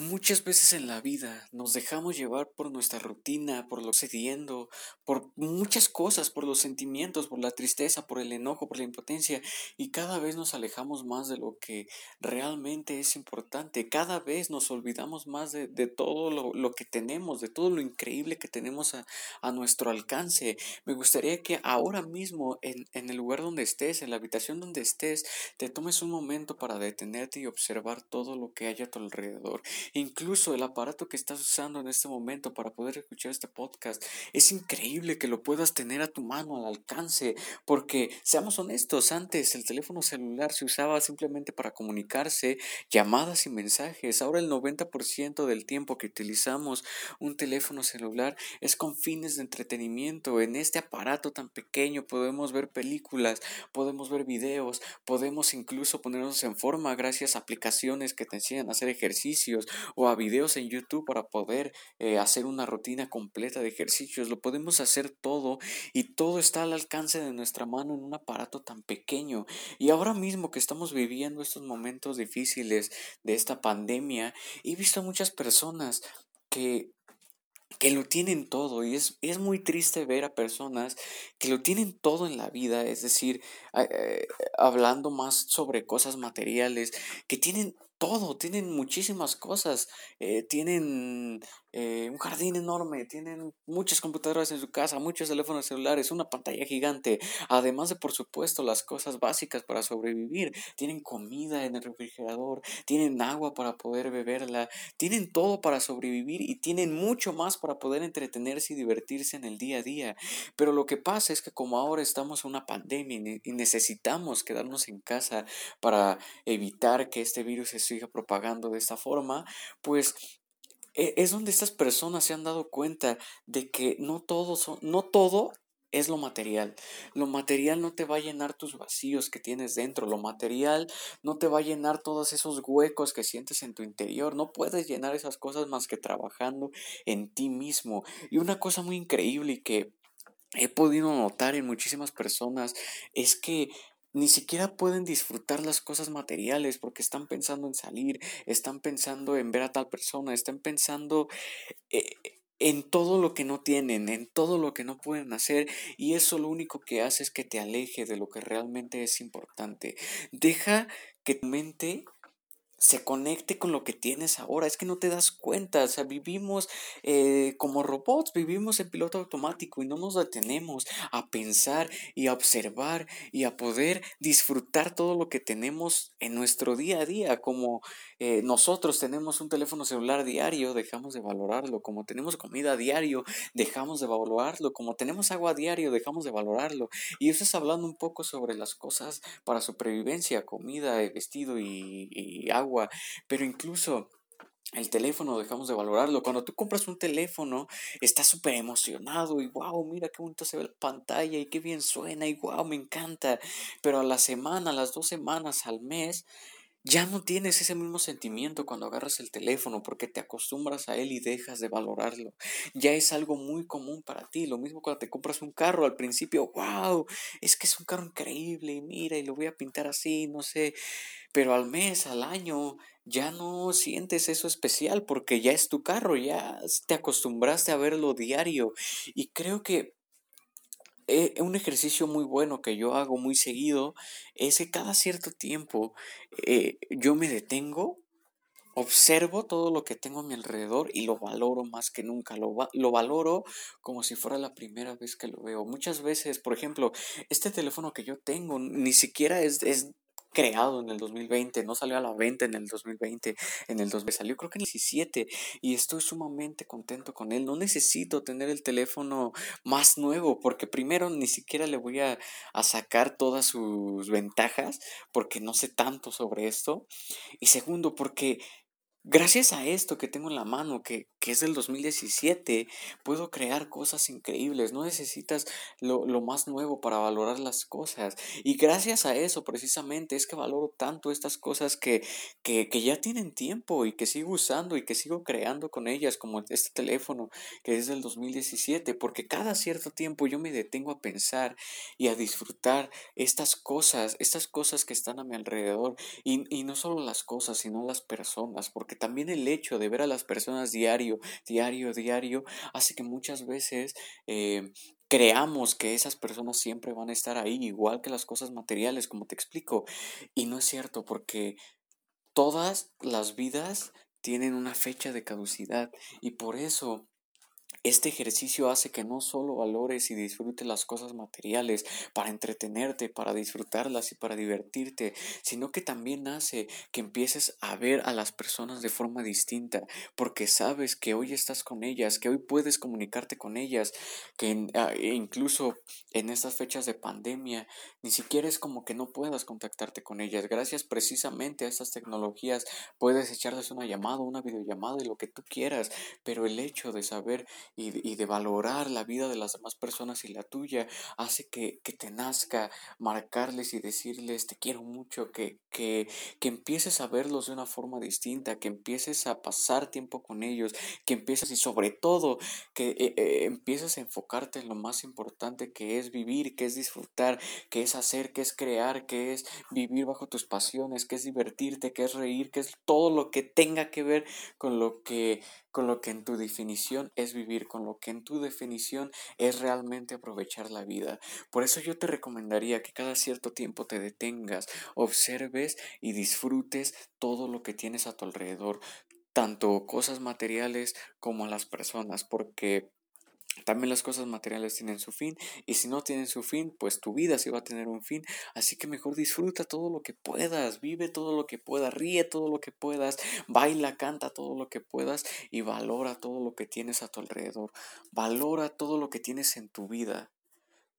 Muchas veces en la vida nos dejamos llevar por nuestra rutina, por lo sucediendo, por muchas cosas, por los sentimientos, por la tristeza, por el enojo, por la impotencia, y cada vez nos alejamos más de lo que realmente es importante. Cada vez nos olvidamos más de, todo lo, que tenemos, de todo lo increíble que tenemos a, nuestro alcance. Me gustaría que ahora mismo, en, en el lugar donde estés, en la habitación donde estés, te tomes un momento para detenerte y observar todo lo que hay a tu alrededor Incluso el aparato que estás usando en este momento para poder escuchar este podcast, es increíble que lo puedas tener a tu mano, al alcance, porque seamos honestos, antes el teléfono celular se usaba simplemente para comunicarse, llamadas y mensajes. Ahora el 90% del tiempo que utilizamos un teléfono celular es con fines de entretenimiento. En este aparato tan pequeño podemos ver películas, podemos ver videos, podemos incluso ponernos en forma gracias a aplicaciones que te enseñan a hacer ejercicios o a videos en YouTube para poder eh, hacer una rutina completa de ejercicios. Lo podemos hacer todo y todo está al alcance de nuestra mano en un aparato tan pequeño. Y ahora mismo que estamos viviendo estos momentos difíciles de esta pandemia, he visto a muchas personas que que lo tienen todo y es, es, muy triste ver a personas que lo tienen todo en la vida, es decir, eh, hablando más sobre cosas materiales, que tienen todo, tienen muchísimas cosas, eh, tienen eh, un jardín enorme, tienen muchas computadoras en su casa, muchos teléfonos celulares, una pantalla gigante, además de por supuesto las cosas básicas para sobrevivir, tienen comida en el refrigerador, tienen agua para poder beberla, tienen todo para sobrevivir y tienen mucho más para poder entretenerse y divertirse en el día a día. Pero lo que pasa es que como ahora estamos en una pandemia y necesitamos quedarnos en casa para evitar que este virus se siga propagando de esta forma, pues e, es donde estas personas se han dado cuenta de que no todo, son, no todo es lo material. Lo material no te va a llenar tus vacíos que tienes dentro. Lo material no te va a llenar todos esos huecos que sientes en tu interior. No puedes llenar esas cosas más que trabajando en ti mismo. Y una cosa muy increíble y que he podido notar en muchísimas personas es que ni siquiera pueden disfrutar las cosas materiales porque están pensando en salir, están pensando en ver a tal persona, están pensando eh, en todo lo que no tienen, en todo lo que no pueden hacer y eso lo único que hace es que te aleje de lo que realmente es importante. Deja que tu mente se conecte con lo que tienes ahora. Es que no te das cuenta. O sea, vivimos eh, como robots, vivimos en piloto automático y no nos detenemos a pensar y a observar y a poder disfrutar todo lo que tenemos en nuestro día a día. Como eh, nosotros tenemos un teléfono celular diario, dejamos de valorarlo. Como tenemos comida diario, dejamos de valorarlo. Como tenemos agua diario, dejamos de valorarlo. Y eso es hablando un poco sobre las cosas para supervivencia, comida, vestido y, y agua pero incluso el teléfono dejamos de valorarlo. Cuando tú compras un teléfono, estás súper emocionado y wow, mira qué bonito se ve la pantalla y qué bien suena y wow, me encanta. Pero a la semana, a las dos semanas, al mes, ya no tienes ese mismo sentimiento cuando agarras el teléfono porque te acostumbras a él y dejas de valorarlo. Ya es algo muy común para ti. Lo mismo cuando te compras un carro al principio, wow, es que es un carro increíble y mira y lo voy a pintar así, no sé. Pero al mes, al año, ya no sientes eso especial porque ya es tu carro, ya te acostumbraste a verlo diario. Y creo que eh, un ejercicio muy bueno que yo hago muy seguido es que cada cierto tiempo eh, yo me detengo, observo todo lo que tengo a mi alrededor y lo valoro más que nunca. Lo, lo valoro como si fuera la primera vez que lo veo. Muchas veces, por ejemplo, este teléfono que yo tengo ni siquiera es, es creado en el 2020, no salió a la venta en el 2020, en el 2000 salió creo que en el 17 y estoy sumamente contento con él. No necesito tener el teléfono más nuevo porque primero ni siquiera le voy a, a sacar todas sus ventajas porque no sé tanto sobre esto y segundo porque Gracias a esto que tengo en la mano, que, que, es del 2017, puedo crear cosas increíbles. No necesitas lo, lo, más nuevo para valorar las cosas. Y gracias a eso, precisamente, es que valoro tanto estas cosas que, que, que ya tienen tiempo y que sigo usando y que sigo creando con ellas, como este teléfono que es del 2017, porque cada cierto tiempo yo me detengo a pensar y a disfrutar estas cosas, estas cosas que están a mi alrededor. Y, y no solo las cosas, sino las personas. Porque porque también el hecho de ver a las personas diario, diario, diario, hace que muchas veces eh, creamos que esas personas siempre van a estar ahí, igual que las cosas materiales, como te explico. Y no es cierto, porque todas las vidas tienen una fecha de caducidad y por eso este ejercicio hace que no solo valores y disfrutes las cosas materiales para entretenerte, para disfrutarlas y para divertirte, sino que también hace que empieces a ver a las personas de forma distinta, porque sabes que hoy estás con ellas, que hoy puedes comunicarte con ellas, que ah, e incluso en estas fechas de pandemia ni siquiera es como que no puedas contactarte con ellas. Gracias precisamente a estas tecnologías puedes echarles una llamada, una videollamada y lo que tú quieras, pero el hecho de saber y, de valorar la vida de las demás personas y la tuya hace que, que te nazca marcarles y decirles te quiero mucho, que, que, que empieces a verlos de una forma distinta, que empieces a pasar tiempo con ellos, que empieces y sobre todo que eh, eh, empieces a enfocarte en lo más importante que es vivir, que es disfrutar, que es hacer, que es crear, que es vivir bajo tus pasiones, que es divertirte, que es reír, que es todo lo que tenga que ver con lo que con lo que en tu definición es vivir, con lo que en tu definición es realmente aprovechar la vida. Por eso yo te recomendaría que cada cierto tiempo te detengas, observes y disfrutes todo lo que tienes a tu alrededor, tanto cosas materiales como las personas, porque también las cosas materiales tienen su fin y si no tienen su fin, pues tu vida sí va a tener un fin. Así que mejor disfruta todo lo que puedas, vive todo lo que puedas, ríe todo lo que puedas, baila, canta todo lo que puedas y valora todo lo que tienes a tu alrededor. Valora todo lo que tienes en tu vida.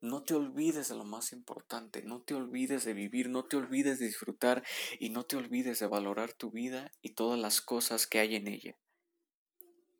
No te olvides de lo más importante, no te olvides de vivir, no te olvides de disfrutar y no te olvides de valorar tu vida y todas las cosas que hay en ella.